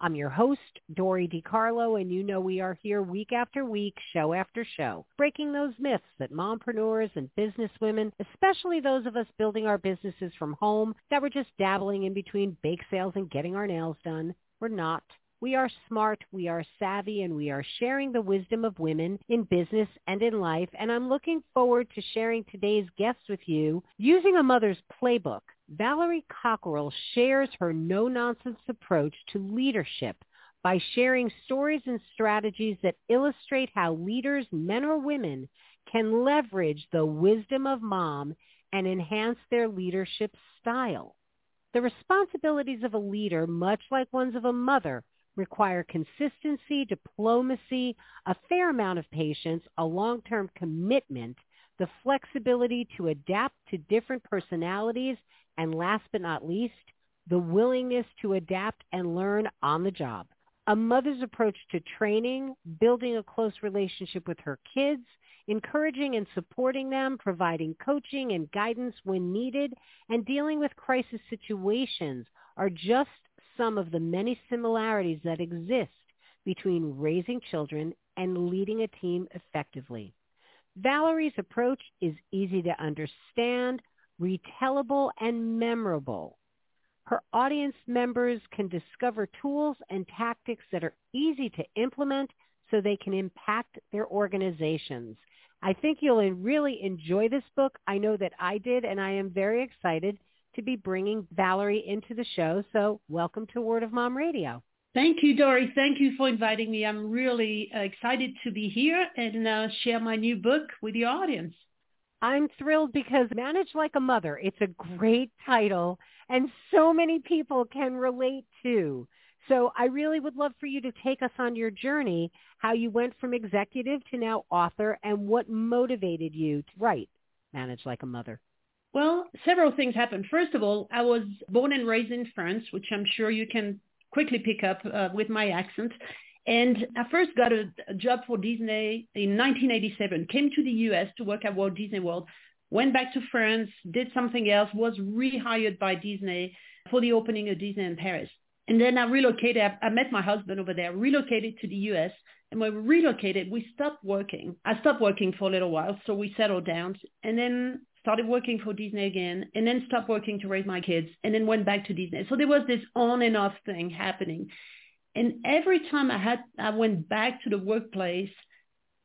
I'm your host, Dori DeCarlo, and you know we are here week after week, show after show, breaking those myths that mompreneurs and businesswomen, especially those of us building our businesses from home that were just dabbling in between bake sales and getting our nails done, we're not. We are smart, we are savvy, and we are sharing the wisdom of women in business and in life. And I'm looking forward to sharing today's guest with you using a mother's playbook. Valerie Cockerell shares her no-nonsense approach to leadership by sharing stories and strategies that illustrate how leaders, men or women, can leverage the wisdom of mom and enhance their leadership style. The responsibilities of a leader, much like ones of a mother, require consistency, diplomacy, a fair amount of patience, a long-term commitment, the flexibility to adapt to different personalities, and last but not least, the willingness to adapt and learn on the job. A mother's approach to training, building a close relationship with her kids, encouraging and supporting them, providing coaching and guidance when needed, and dealing with crisis situations are just some of the many similarities that exist between raising children and leading a team effectively. Valerie's approach is easy to understand, retellable, and memorable. Her audience members can discover tools and tactics that are easy to implement so they can impact their organizations. I think you'll really enjoy this book. I know that I did, and I am very excited to be bringing Valerie into the show. So welcome to Word of Mom Radio. Thank you, Dori. Thank you for inviting me. I'm really uh, excited to be here and uh, share my new book with your audience. I'm thrilled because Manage Like a Mother, it's a great title and so many people can relate to. So I really would love for you to take us on your journey, how you went from executive to now author and what motivated you to write Manage Like a Mother. Well, several things happened. First of all, I was born and raised in France, which I'm sure you can quickly pick up uh, with my accent. And I first got a, a, job for Disney in 1987, came to the US to work at Walt Disney World, went back to France, did something else, was rehired by Disney for the opening of Disneyland Paris. And then I relocated, I, I met my husband over there, relocated to the US. And when we relocated, we stopped working. I stopped working for a little while, so we settled down. And then started working for Disney again, and then stopped working to raise my kids, and then went back to Disney. So there was this on and off thing happening. And every time I had, I went back to the workplace,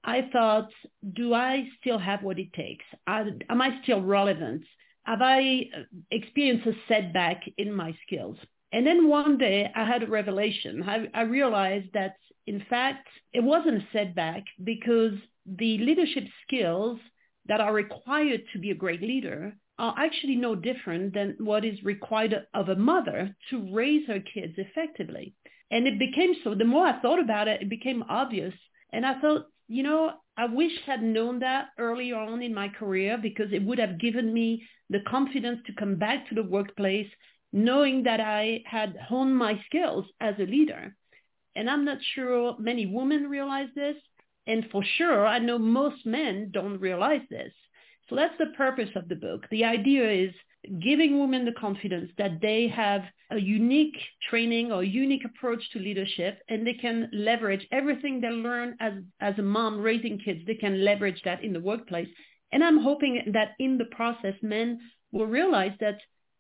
I thought, do I still have what it takes? am I still relevant? Have I uh, experienced a setback in my skills? And then one day I had a revelation. I, I realized that in fact, it wasn't a setback because the leadership skills that are required to be a great leader are actually no different than what is required of a mother to raise her kids effectively. And it became so, the more I thought about it, it became obvious. And I thought, you know, I wish I'd known that earlier on in my career because it would have given me the confidence to come back to the workplace knowing that I had honed my skills as a leader. And I'm not sure many women realize this, and for sure, I know most men don't realize this. So that's the purpose of the book. The idea is giving women the confidence that they have a unique training or unique approach to leadership and they can leverage everything they learn as, as a mom raising kids. They can leverage that in the workplace. And I'm hoping that in the process, men will realize that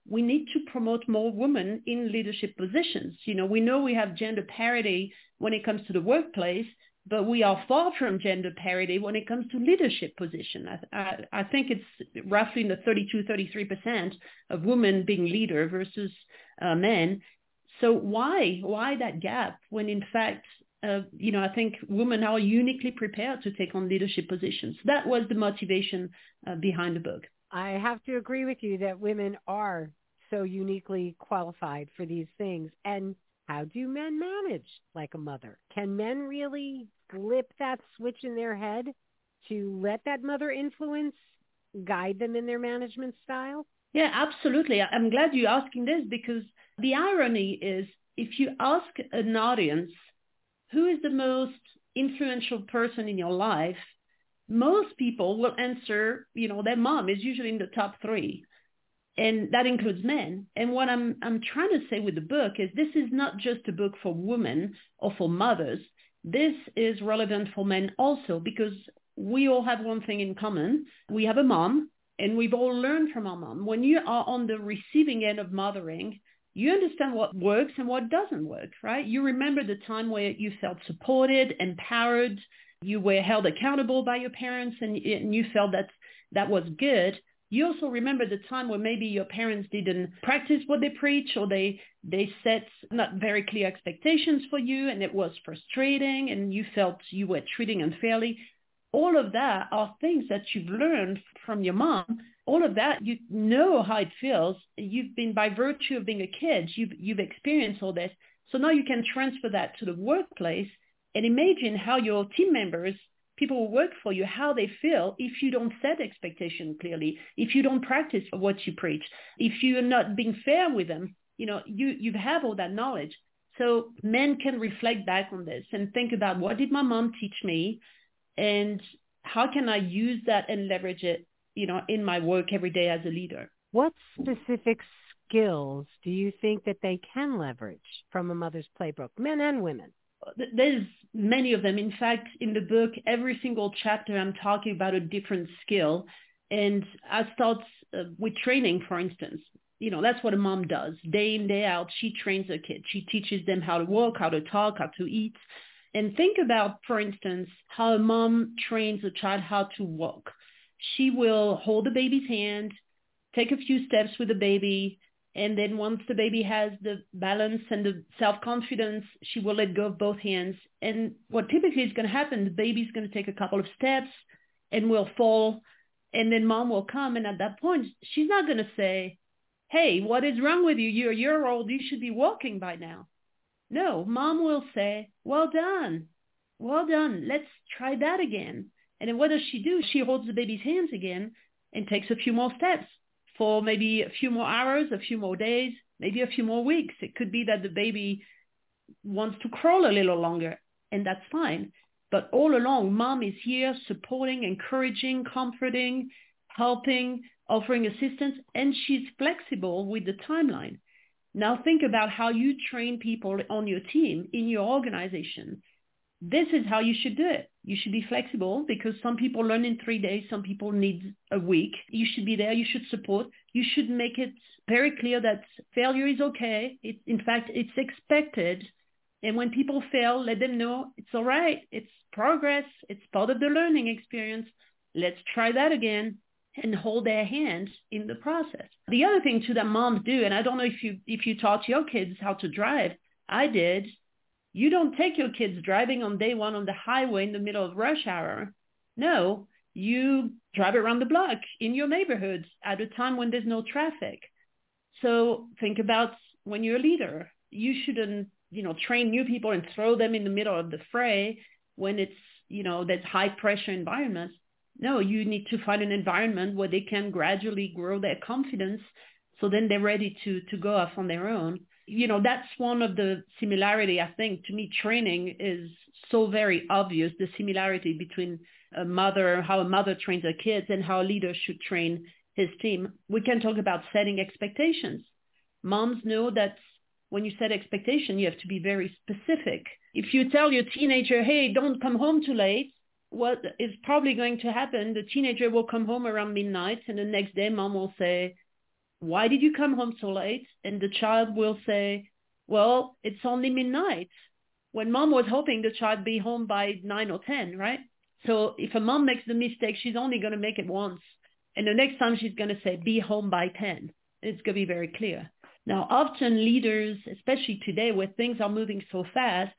we need to promote more women in leadership positions. You know, we know we have gender parity when it comes to the workplace, but we are far from gender parity when it comes to leadership position. I, I, I think it's roughly in the 32, 33% of women being leader versus uh, men. So why, why that gap when in fact, uh, you know, I think women are uniquely prepared to take on leadership positions. That was the motivation uh, behind the book. I have to agree with you that women are so uniquely qualified for these things. And how do men manage like a mother? Can men really flip that switch in their head to let that mother influence guide them in their management style? Yeah, absolutely. I'm glad you're asking this because the irony is if you ask an audience who is the most influential person in your life, most people will answer, you know, their mom is usually in the top three and that includes men. And what I'm I'm trying to say with the book is this is not just a book for women or for mothers. This is relevant for men also because we all have one thing in common. We have a mom and we've all learned from our mom. When you are on the receiving end of mothering, you understand what works and what doesn't work, right? You remember the time where you felt supported, empowered, you were held accountable by your parents and, and you felt that that was good you also remember the time where maybe your parents didn't practice what they preach or they they set not very clear expectations for you and it was frustrating and you felt you were treating unfairly. All of that are things that you've learned from your mom. All of that you know how it feels. You've been by virtue of being a kid you've you've experienced all this. So now you can transfer that to the workplace and imagine how your team members people who work for you, how they feel if you don't set expectation clearly, if you don't practice what you preach, if you're not being fair with them, you know, you, you have all that knowledge. So men can reflect back on this and think about what did my mom teach me and how can I use that and leverage it, you know, in my work every day as a leader. What specific skills do you think that they can leverage from a mother's playbook, men and women? There's many of them. In fact, in the book, every single chapter I'm talking about a different skill. And I start uh, with training, for instance. You know, that's what a mom does. Day in, day out, she trains her kids. She teaches them how to walk, how to talk, how to eat. And think about, for instance, how a mom trains a child how to walk. She will hold the baby's hand, take a few steps with the baby, and then once the baby has the balance and the self-confidence, she will let go of both hands. And what typically is going to happen, the baby's going to take a couple of steps and will fall. And then mom will come. And at that point, she's not going to say, hey, what is wrong with you? You're a year old. You should be walking by now. No, mom will say, well done. Well done. Let's try that again. And then what does she do? She holds the baby's hands again and takes a few more steps for maybe a few more hours, a few more days, maybe a few more weeks. It could be that the baby wants to crawl a little longer, and that's fine. But all along, mom is here supporting, encouraging, comforting, helping, offering assistance, and she's flexible with the timeline. Now think about how you train people on your team, in your organization this is how you should do it. You should be flexible because some people learn in three days, some people need a week. You should be there. You should support. You should make it very clear that failure is okay. It, in fact, it's expected. And when people fail, let them know it's all right. It's progress. It's part of the learning experience. Let's try that again and hold their hand in the process. The other thing too that moms do, and I don't know if you if you taught your kids how to drive, I did you don't take your kids driving on day one on the highway in the middle of rush hour. No, you drive around the block in your neighborhood at a time when there's no traffic. So think about when you're a leader. You shouldn't, you know, train new people and throw them in the middle of the fray when it's, you know, that high pressure environment. No, you need to find an environment where they can gradually grow their confidence so then they're ready to, to go off on their own you know, that's one of the similarity, I think, to me, training is so very obvious, the similarity between a mother, how a mother trains her kids and how a leader should train his team. We can talk about setting expectations. Moms know that when you set expectation, you have to be very specific. If you tell your teenager, hey, don't come home too late, what is probably going to happen, the teenager will come home around midnight and the next day mom will say, why did you come home so late? And the child will say, well, it's only midnight. When mom was hoping the child be home by 9 or 10, right? So if a mom makes the mistake, she's only going to make it once. And the next time she's going to say, be home by 10. It's going to be very clear. Now, often leaders, especially today where things are moving so fast,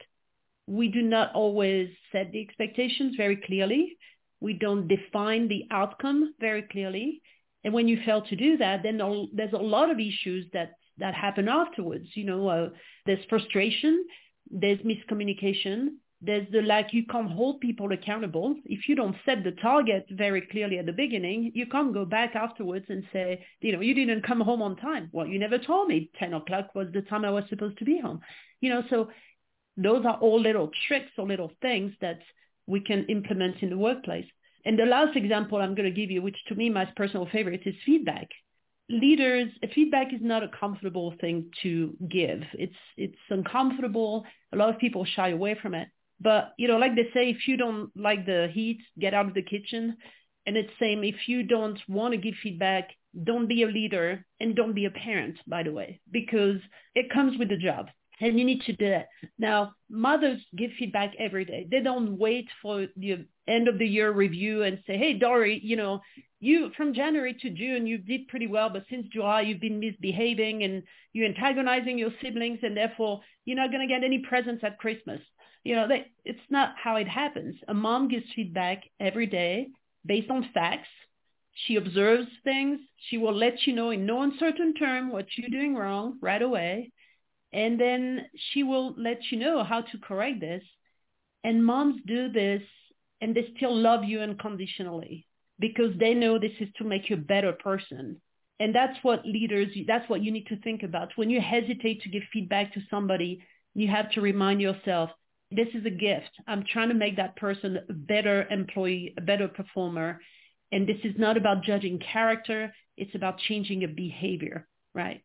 we do not always set the expectations very clearly. We don't define the outcome very clearly. And when you fail to do that, then there's a lot of issues that that happen afterwards. You know, uh, there's frustration, there's miscommunication, there's the like you can't hold people accountable. If you don't set the target very clearly at the beginning, you can't go back afterwards and say, you know, you didn't come home on time. Well, you never told me 10 o'clock was the time I was supposed to be home. You know, so those are all little tricks or little things that we can implement in the workplace. And the last example I'm going to give you, which to me my personal favorite, is feedback. Leaders, feedback is not a comfortable thing to give. It's it's uncomfortable. A lot of people shy away from it. But you know, like they say, if you don't like the heat, get out of the kitchen. And it's same if you don't want to give feedback, don't be a leader and don't be a parent, by the way, because it comes with the job and you need to do that. Now, mothers give feedback every day. They don't wait for the end of the year review and say, hey, Dori, you know, you from January to June, you did pretty well, but since July, you've been misbehaving and you're antagonizing your siblings and therefore you're not going to get any presents at Christmas. You know, they, it's not how it happens. A mom gives feedback every day based on facts. She observes things. She will let you know in no uncertain term what you're doing wrong right away and then she will let you know how to correct this. And moms do this and they still love you unconditionally because they know this is to make you a better person. And that's what leaders, that's what you need to think about. When you hesitate to give feedback to somebody, you have to remind yourself, this is a gift. I'm trying to make that person a better employee, a better performer. And this is not about judging character. It's about changing a behavior, right?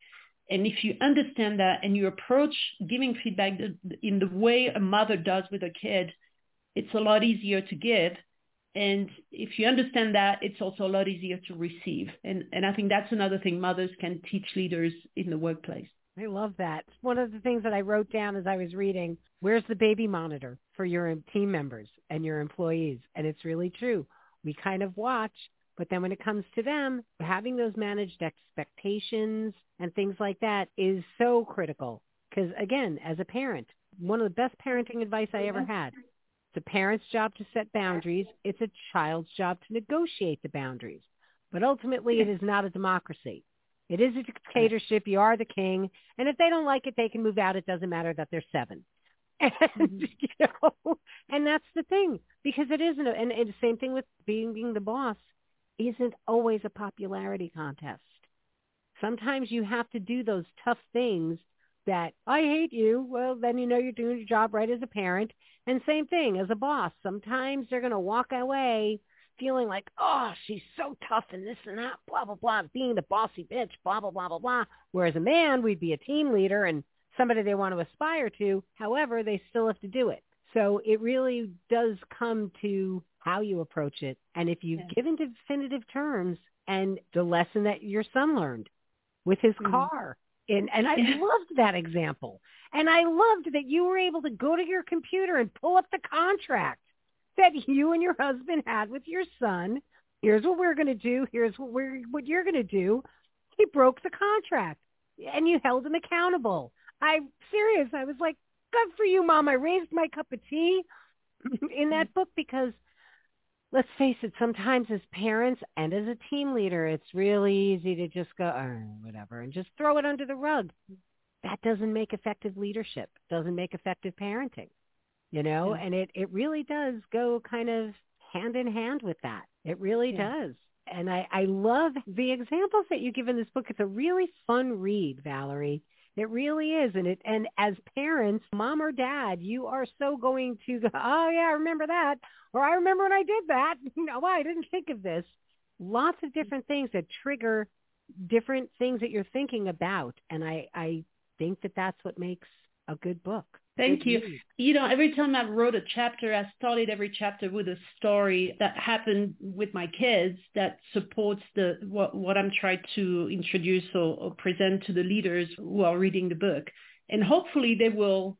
And if you understand that and you approach giving feedback in the way a mother does with a kid, it's a lot easier to give. And if you understand that, it's also a lot easier to receive. And, and I think that's another thing mothers can teach leaders in the workplace. I love that. One of the things that I wrote down as I was reading, where's the baby monitor for your team members and your employees? And it's really true. We kind of watch but then when it comes to them, having those managed expectations and things like that is so critical. Because again, as a parent, one of the best parenting advice I ever had. It's a parent's job to set boundaries. It's a child's job to negotiate the boundaries. But ultimately, it is not a democracy. It is a dictatorship. You are the king. And if they don't like it, they can move out. It doesn't matter that they're seven. And, mm-hmm. you know, and that's the thing because it isn't. And, and the same thing with being being the boss isn't always a popularity contest. Sometimes you have to do those tough things that I hate you. Well, then you know you're doing your job right as a parent. And same thing as a boss. Sometimes they're going to walk away feeling like, oh, she's so tough and this and that, blah, blah, blah, being the bossy bitch, blah, blah, blah, blah, blah. Whereas a man, we'd be a team leader and somebody they want to aspire to. However, they still have to do it. So it really does come to how you approach it, and if you've yeah. given definitive terms and the lesson that your son learned with his mm-hmm. car. And, and I yeah. loved that example. And I loved that you were able to go to your computer and pull up the contract that you and your husband had with your son. Here's what we're going to do. Here's what we're what you're going to do. He broke the contract, and you held him accountable. I'm serious. I was like, good for you, mom. I raised my cup of tea in that book because let's face it, sometimes as parents and as a team leader, it's really easy to just go, oh, whatever, and just throw it under the rug. That doesn't make effective leadership, doesn't make effective parenting, you know, yeah. and it, it really does go kind of hand in hand with that. It really yeah. does. And I, I love the examples that you give in this book. It's a really fun read, Valerie. It really is. And it and as parents, mom or dad, you are so going to go, oh yeah, I remember that. Or I remember when I did that. You know, I didn't think of this. Lots of different things that trigger different things that you're thinking about. And I, I think that that's what makes a good book. Thank you. You know, every time I wrote a chapter, I started every chapter with a story that happened with my kids that supports the what, what I'm trying to introduce or, or present to the leaders who are reading the book. And hopefully they will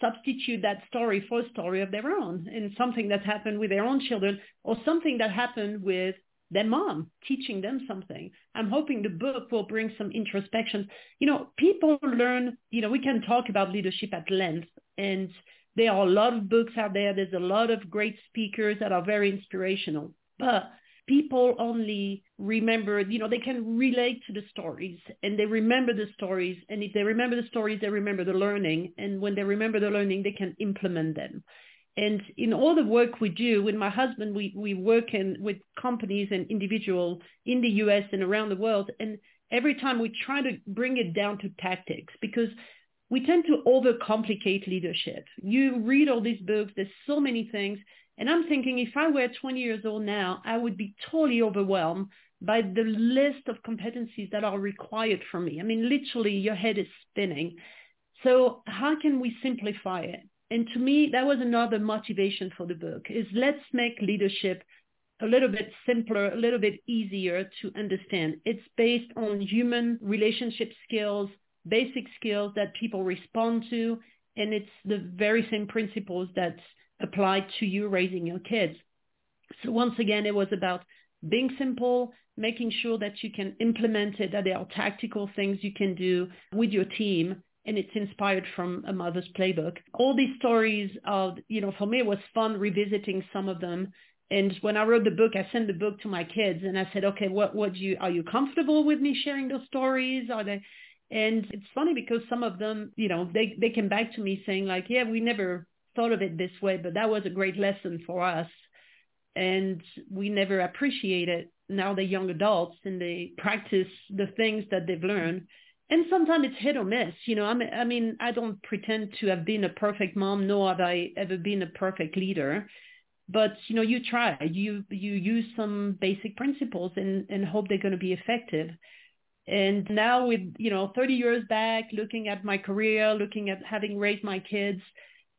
substitute that story for a story of their own and something that happened with their own children or something that happened with their mom teaching them something. I'm hoping the book will bring some introspection. You know, people learn, you know, we can talk about leadership at length and there are a lot of books out there. There's a lot of great speakers that are very inspirational. But people only remember, you know, they can relate to the stories and they remember the stories. And if they remember the stories, they remember the learning. And when they remember the learning, they can implement them. And in all the work we do with my husband, we, we work in, with companies and individuals in the US and around the world. And every time we try to bring it down to tactics because we tend to overcomplicate leadership. You read all these books, there's so many things. And I'm thinking if I were 20 years old now, I would be totally overwhelmed by the list of competencies that are required from me. I mean, literally your head is spinning. So how can we simplify it? And to me, that was another motivation for the book is let's make leadership a little bit simpler, a little bit easier to understand. It's based on human relationship skills, basic skills that people respond to, and it's the very same principles that apply to you raising your kids. So once again, it was about being simple, making sure that you can implement it, that there are tactical things you can do with your team. And it's inspired from a mother's playbook. All these stories of, you know, for me, it was fun revisiting some of them. And when I wrote the book, I sent the book to my kids and I said, okay, what, what do you, are you comfortable with me sharing those stories? Are they, and it's funny because some of them, you know, they, they came back to me saying like, yeah, we never thought of it this way, but that was a great lesson for us. And we never appreciate it. Now they're young adults and they practice the things that they've learned. And sometimes it's hit or miss. You know, I mean, I mean, I don't pretend to have been a perfect mom, nor have I ever been a perfect leader. But you know, you try. You you use some basic principles and and hope they're going to be effective. And now with, you know, 30 years back, looking at my career, looking at having raised my kids,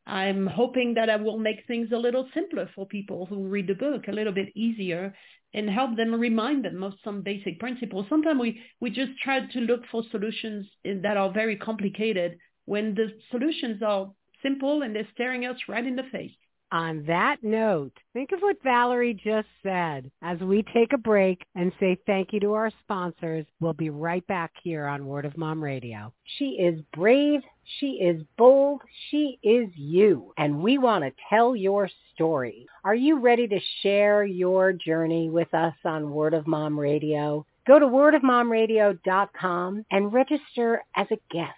I'm hoping that I will make things a little simpler for people who read the book, a little bit easier and help them remind them of some basic principles. Sometimes we, we just try to look for solutions that are very complicated when the solutions are simple and they're staring us right in the face. On that note, think of what Valerie just said as we take a break and say thank you to our sponsors. We'll be right back here on Word of Mom Radio. She is brave. She is bold. She is you. And we want to tell your story. Are you ready to share your journey with us on Word of Mom Radio? Go to wordofmomradio.com and register as a guest.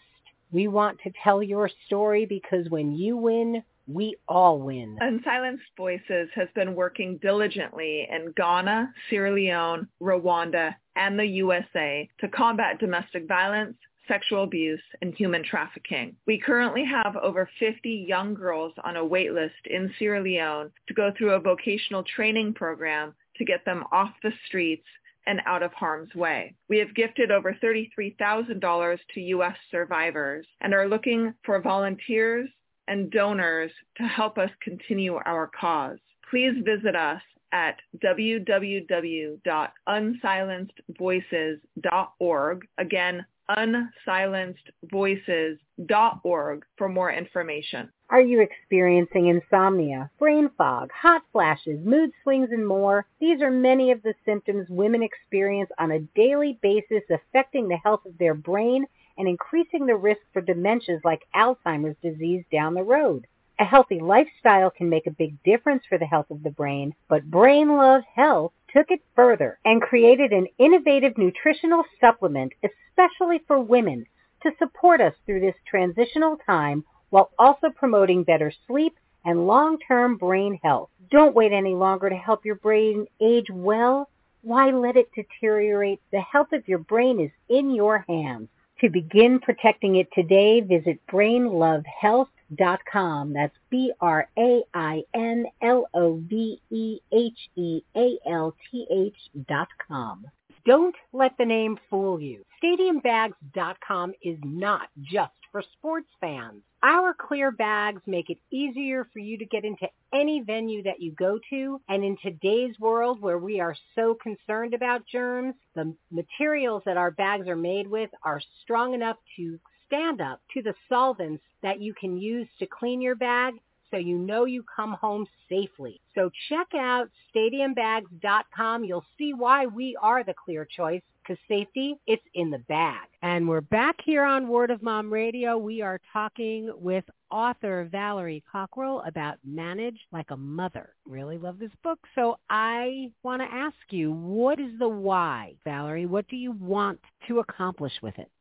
We want to tell your story because when you win, we all win. Unsilenced Voices has been working diligently in Ghana, Sierra Leone, Rwanda, and the USA to combat domestic violence, sexual abuse, and human trafficking. We currently have over 50 young girls on a waitlist in Sierra Leone to go through a vocational training program to get them off the streets and out of harm's way. We have gifted over $33,000 to U.S. survivors and are looking for volunteers and donors to help us continue our cause. Please visit us at www.unsilencedvoices.org. Again, unsilencedvoices.org for more information. Are you experiencing insomnia, brain fog, hot flashes, mood swings, and more? These are many of the symptoms women experience on a daily basis affecting the health of their brain and increasing the risk for dementias like Alzheimer's disease down the road. A healthy lifestyle can make a big difference for the health of the brain, but Brain Love Health took it further and created an innovative nutritional supplement especially for women to support us through this transitional time while also promoting better sleep and long-term brain health. Don't wait any longer to help your brain age well. Why let it deteriorate? The health of your brain is in your hands. To begin protecting it today, visit brainlovehealth.com. That's B-R-A-I-N-L-O-V-E-H-E-A-L-T-H dot com. Don't let the name fool you. StadiumBags.com is not just for sports fans. Our clear bags make it easier for you to get into any venue that you go to. And in today's world where we are so concerned about germs, the materials that our bags are made with are strong enough to stand up to the solvents that you can use to clean your bag so you know you come home safely. So check out stadiumbags.com. You'll see why we are the clear choice because safety, it's in the bag. And we're back here on Word of Mom Radio. We are talking with author Valerie Cockerell about Manage Like a Mother. Really love this book. So I want to ask you, what is the why, Valerie? What do you want to accomplish with it?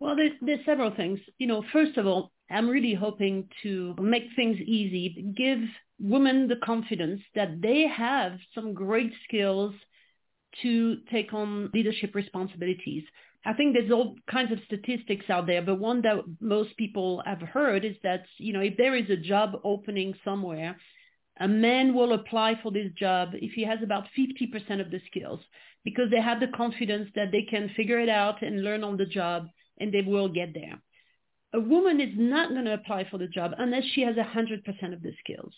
Well, there's, there's several things. You know, first of all, I'm really hoping to make things easy, give women the confidence that they have some great skills to take on leadership responsibilities. I think there's all kinds of statistics out there, but one that most people have heard is that, you know, if there is a job opening somewhere, a man will apply for this job if he has about 50% of the skills because they have the confidence that they can figure it out and learn on the job and they will get there. A woman is not going to apply for the job unless she has 100% of the skills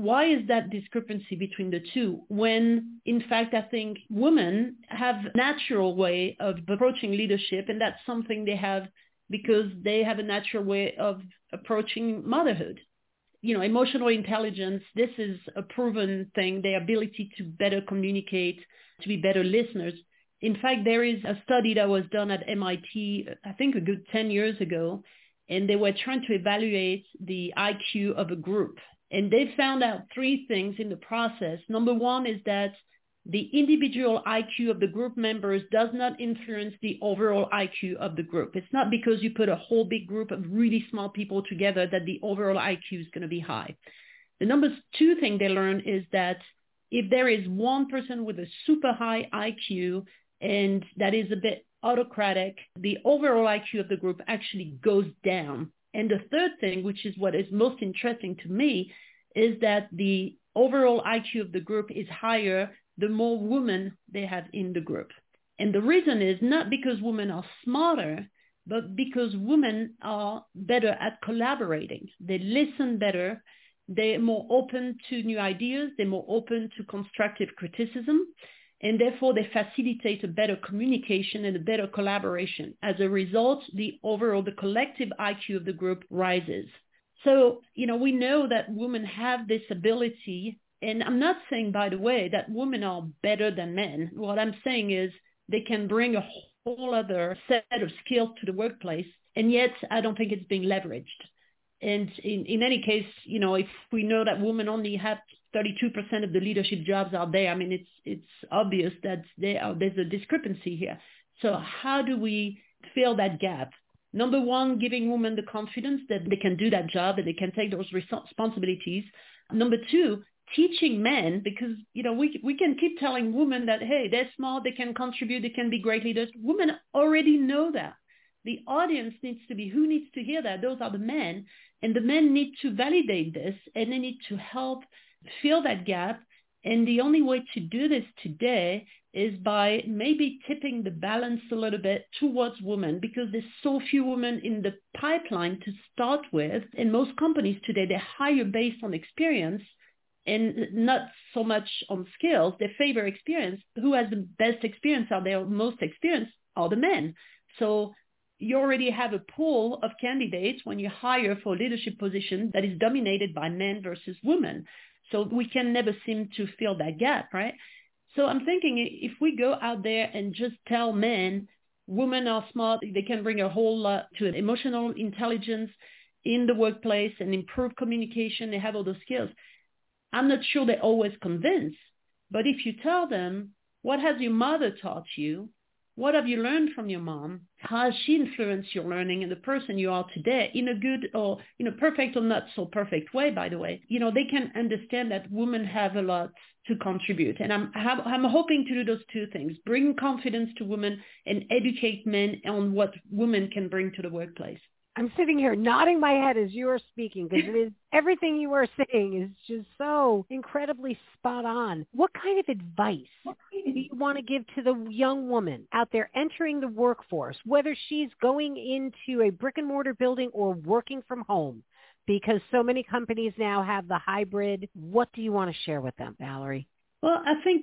why is that discrepancy between the two when in fact I think women have natural way of approaching leadership and that's something they have because they have a natural way of approaching motherhood. You know, emotional intelligence, this is a proven thing, the ability to better communicate, to be better listeners. In fact, there is a study that was done at MIT, I think a good 10 years ago, and they were trying to evaluate the IQ of a group. And they found out three things in the process. Number one is that the individual IQ of the group members does not influence the overall IQ of the group. It's not because you put a whole big group of really small people together that the overall IQ is going to be high. The number two thing they learned is that if there is one person with a super high IQ and that is a bit autocratic, the overall IQ of the group actually goes down and the third thing, which is what is most interesting to me, is that the overall IQ of the group is higher the more women they have in the group. And the reason is not because women are smarter, but because women are better at collaborating. They listen better. They're more open to new ideas. They're more open to constructive criticism and therefore they facilitate a better communication and a better collaboration. As a result, the overall, the collective IQ of the group rises. So, you know, we know that women have this ability, and I'm not saying, by the way, that women are better than men. What I'm saying is they can bring a whole other set of skills to the workplace, and yet I don't think it's being leveraged. And in, in any case, you know, if we know that women only have 32% of the leadership jobs are there, I mean, it's it's obvious that there are, there's a discrepancy here. So how do we fill that gap? Number one, giving women the confidence that they can do that job, and they can take those responsibilities. Number two, teaching men because you know we we can keep telling women that hey they're smart they can contribute they can be great leaders women already know that the audience needs to be who needs to hear that those are the men and the men need to validate this and they need to help fill that gap. And the only way to do this today is by maybe tipping the balance a little bit towards women because there's so few women in the pipeline to start with. In most companies today, they hire based on experience and not so much on skills. They favor experience. Who has the best experience out there, most experience are the men. So you already have a pool of candidates when you hire for a leadership position that is dominated by men versus women. So we can never seem to fill that gap, right? So I'm thinking if we go out there and just tell men, women are smart, they can bring a whole lot to emotional intelligence in the workplace and improve communication, they have all those skills. I'm not sure they're always convinced, but if you tell them, what has your mother taught you? What have you learned from your mom? How has she influenced your learning and the person you are today in a good or in a perfect or not so perfect way, by the way? You know, they can understand that women have a lot to contribute. And I'm, I'm hoping to do those two things, bring confidence to women and educate men on what women can bring to the workplace. I'm sitting here nodding my head as you are speaking because it is everything you are saying is just so incredibly spot on. What kind of advice do you want to give to the young woman out there entering the workforce, whether she's going into a brick and mortar building or working from home? Because so many companies now have the hybrid. What do you want to share with them, Valerie? Well, I think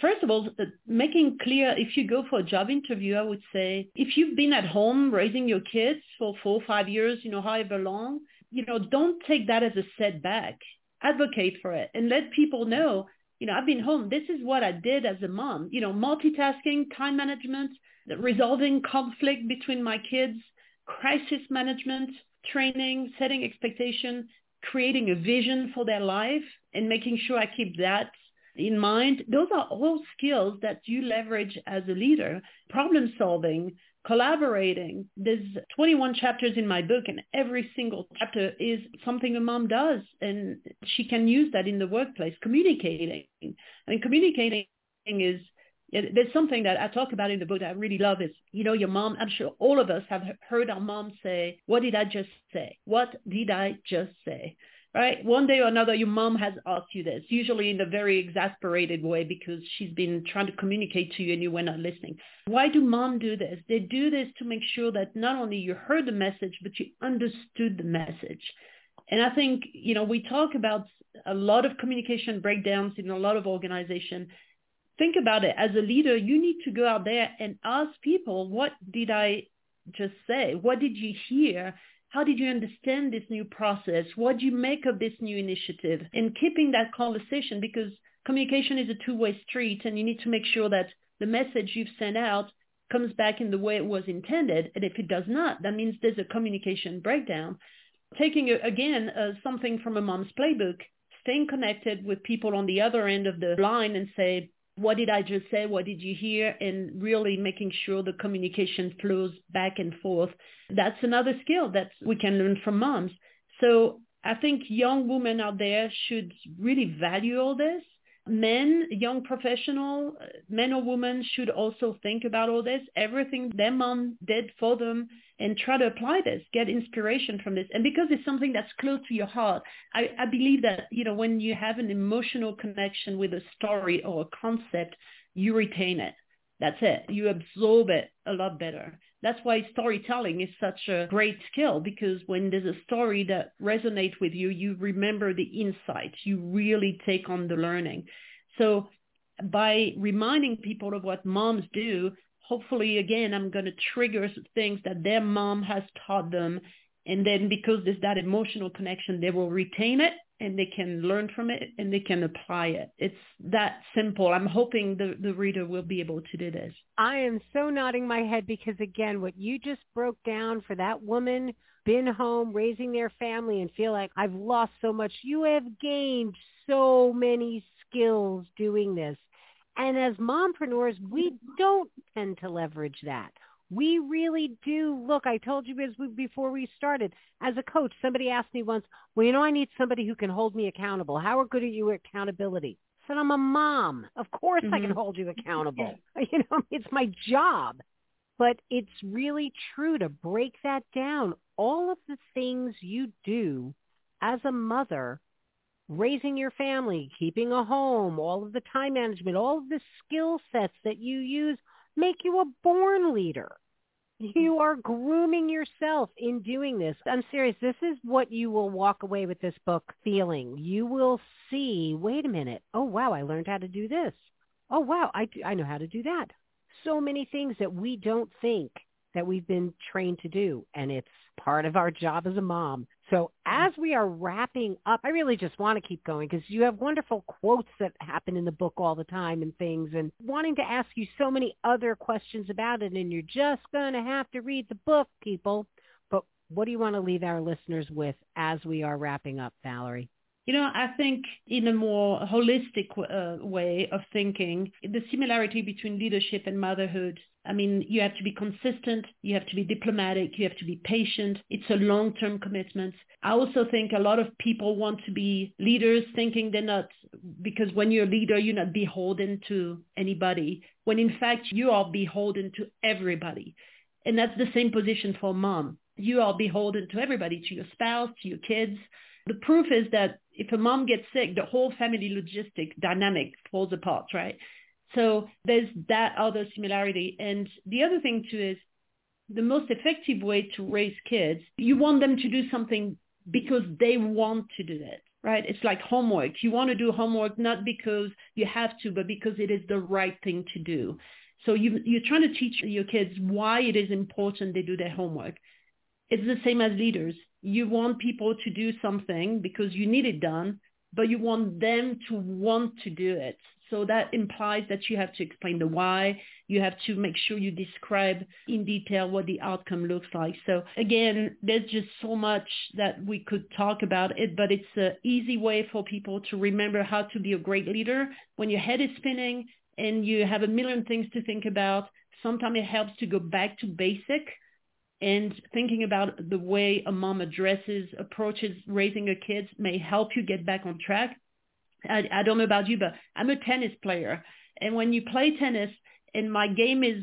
first of all, making clear if you go for a job interview, I would say if you've been at home raising your kids for four or five years, you know, however long, you know, don't take that as a setback. Advocate for it and let people know, you know, I've been home. This is what I did as a mom, you know, multitasking, time management, resolving conflict between my kids, crisis management, training, setting expectation, creating a vision for their life and making sure I keep that in mind. Those are all skills that you leverage as a leader. Problem solving, collaborating. There's 21 chapters in my book and every single chapter is something a mom does and she can use that in the workplace. Communicating. Mean, communicating is there's something that I talk about in the book that I really love is, you know, your mom, I'm sure all of us have heard our mom say, what did I just say? What did I just say? Right? One day or another, your mom has asked you this, usually in a very exasperated way because she's been trying to communicate to you and you were not listening. Why do mom do this? They do this to make sure that not only you heard the message, but you understood the message. And I think, you know, we talk about a lot of communication breakdowns in a lot of organizations think about it. As a leader, you need to go out there and ask people, what did I just say? What did you hear? How did you understand this new process? What do you make of this new initiative? And keeping that conversation because communication is a two-way street and you need to make sure that the message you've sent out comes back in the way it was intended. And if it does not, that means there's a communication breakdown. Taking, again, uh, something from a mom's playbook, staying connected with people on the other end of the line and say, what did I just say? What did you hear? And really making sure the communication flows back and forth. That's another skill that we can learn from moms. So I think young women out there should really value all this men, young professional, men or women should also think about all this, everything their mom did for them and try to apply this, get inspiration from this. And because it's something that's close to your heart, I, I believe that, you know, when you have an emotional connection with a story or a concept, you retain it. That's it. You absorb it a lot better. That's why storytelling is such a great skill because when there's a story that resonates with you, you remember the insights. You really take on the learning. So by reminding people of what moms do, hopefully again, I'm going to trigger things that their mom has taught them. And then because there's that emotional connection, they will retain it and they can learn from it and they can apply it. It's that simple. I'm hoping the, the reader will be able to do this. I am so nodding my head because again, what you just broke down for that woman been home raising their family and feel like I've lost so much. You have gained so many skills doing this. And as mompreneurs, we don't tend to leverage that. We really do. Look, I told you as we, before we started, as a coach, somebody asked me once, well, you know, I need somebody who can hold me accountable. How good are you at accountability? I said, I'm a mom. Of course mm-hmm. I can mm-hmm. hold you accountable. you know, it's my job. But it's really true to break that down. All of the things you do as a mother, raising your family, keeping a home, all of the time management, all of the skill sets that you use make you a born leader. Mm-hmm. You are grooming yourself in doing this. I'm serious. This is what you will walk away with this book feeling. You will see, wait a minute. Oh, wow, I learned how to do this. Oh, wow, I, I know how to do that. So many things that we don't think that we've been trained to do. And it's part of our job as a mom so as we are wrapping up, I really just want to keep going because you have wonderful quotes that happen in the book all the time and things and wanting to ask you so many other questions about it and you're just going to have to read the book, people. But what do you want to leave our listeners with as we are wrapping up, Valerie? You know, I think in a more holistic uh, way of thinking, the similarity between leadership and motherhood. I mean, you have to be consistent, you have to be diplomatic, you have to be patient. It's a long-term commitment. I also think a lot of people want to be leaders thinking they're not, because when you're a leader, you're not beholden to anybody, when in fact you are beholden to everybody. And that's the same position for mom. You are beholden to everybody, to your spouse, to your kids. The proof is that if a mom gets sick, the whole family logistic dynamic falls apart, right? So there's that other similarity. And the other thing too is the most effective way to raise kids, you want them to do something because they want to do it, right? It's like homework. You want to do homework not because you have to, but because it is the right thing to do. So you, you're trying to teach your kids why it is important they do their homework. It's the same as leaders you want people to do something because you need it done, but you want them to want to do it. So that implies that you have to explain the why. You have to make sure you describe in detail what the outcome looks like. So again, there's just so much that we could talk about it, but it's an easy way for people to remember how to be a great leader. When your head is spinning and you have a million things to think about, sometimes it helps to go back to basic and thinking about the way a mom addresses, approaches raising her kids may help you get back on track. I, I don't know about you, but I'm a tennis player. And when you play tennis and my game is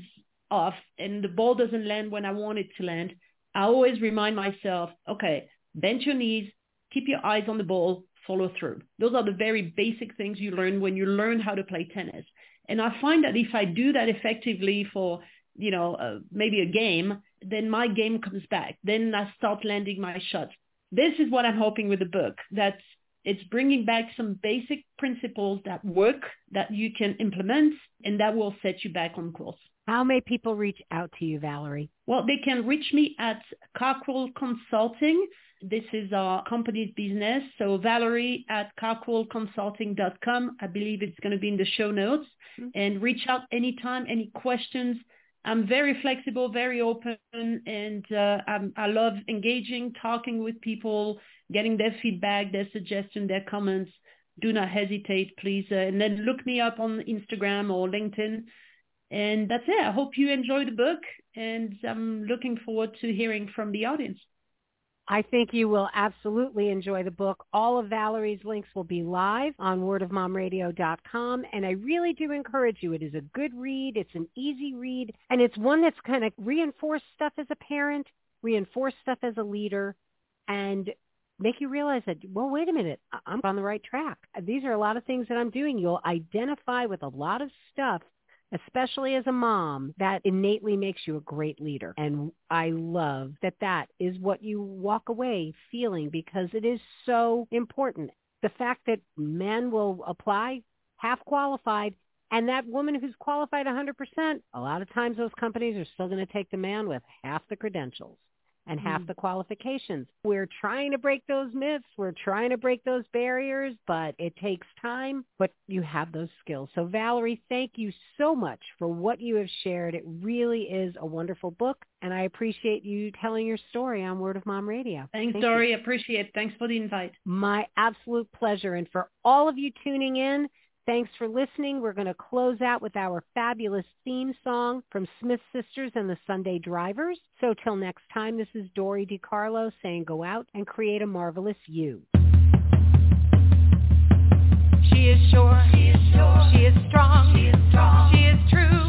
off and the ball doesn't land when I want it to land, I always remind myself, okay, bend your knees, keep your eyes on the ball, follow through. Those are the very basic things you learn when you learn how to play tennis. And I find that if I do that effectively for, you know, uh, maybe a game, then my game comes back. Then I start landing my shots. This is what I'm hoping with the book, that it's bringing back some basic principles that work, that you can implement, and that will set you back on course. How may people reach out to you, Valerie? Well, they can reach me at Cockerell Consulting. This is our company's business. So Valerie at cockerellconsulting.com. I believe it's going to be in the show notes. Mm-hmm. And reach out anytime, any questions. I'm very flexible, very open, and uh, i love engaging, talking with people, getting their feedback, their suggestions, their comments. Do not hesitate, please. Uh, and then look me up on Instagram or LinkedIn. And that's it. I hope you enjoy the book, and I'm looking forward to hearing from the audience. I think you will absolutely enjoy the book. All of Valerie's links will be live on wordofmomradio.com. And I really do encourage you. It is a good read. It's an easy read. And it's one that's kind of reinforce stuff as a parent, reinforce stuff as a leader, and make you realize that, well, wait a minute, I'm on the right track. These are a lot of things that I'm doing. You'll identify with a lot of stuff especially as a mom, that innately makes you a great leader. And I love that that is what you walk away feeling because it is so important. The fact that men will apply half qualified and that woman who's qualified 100%, a lot of times those companies are still going to take the man with half the credentials and half mm. the qualifications. We're trying to break those myths. We're trying to break those barriers, but it takes time, but you have those skills. So Valerie, thank you so much for what you have shared. It really is a wonderful book, and I appreciate you telling your story on Word of Mom Radio. Thanks, thank Dori. You. Appreciate it. Thanks for the invite. My absolute pleasure. And for all of you tuning in, Thanks for listening. We're going to close out with our fabulous theme song from Smith Sisters and the Sunday Drivers. So till next time, this is Dori DeCarlo saying go out and create a marvelous you. She is sure. She is sure. She is strong. She is strong. She is true. She is true.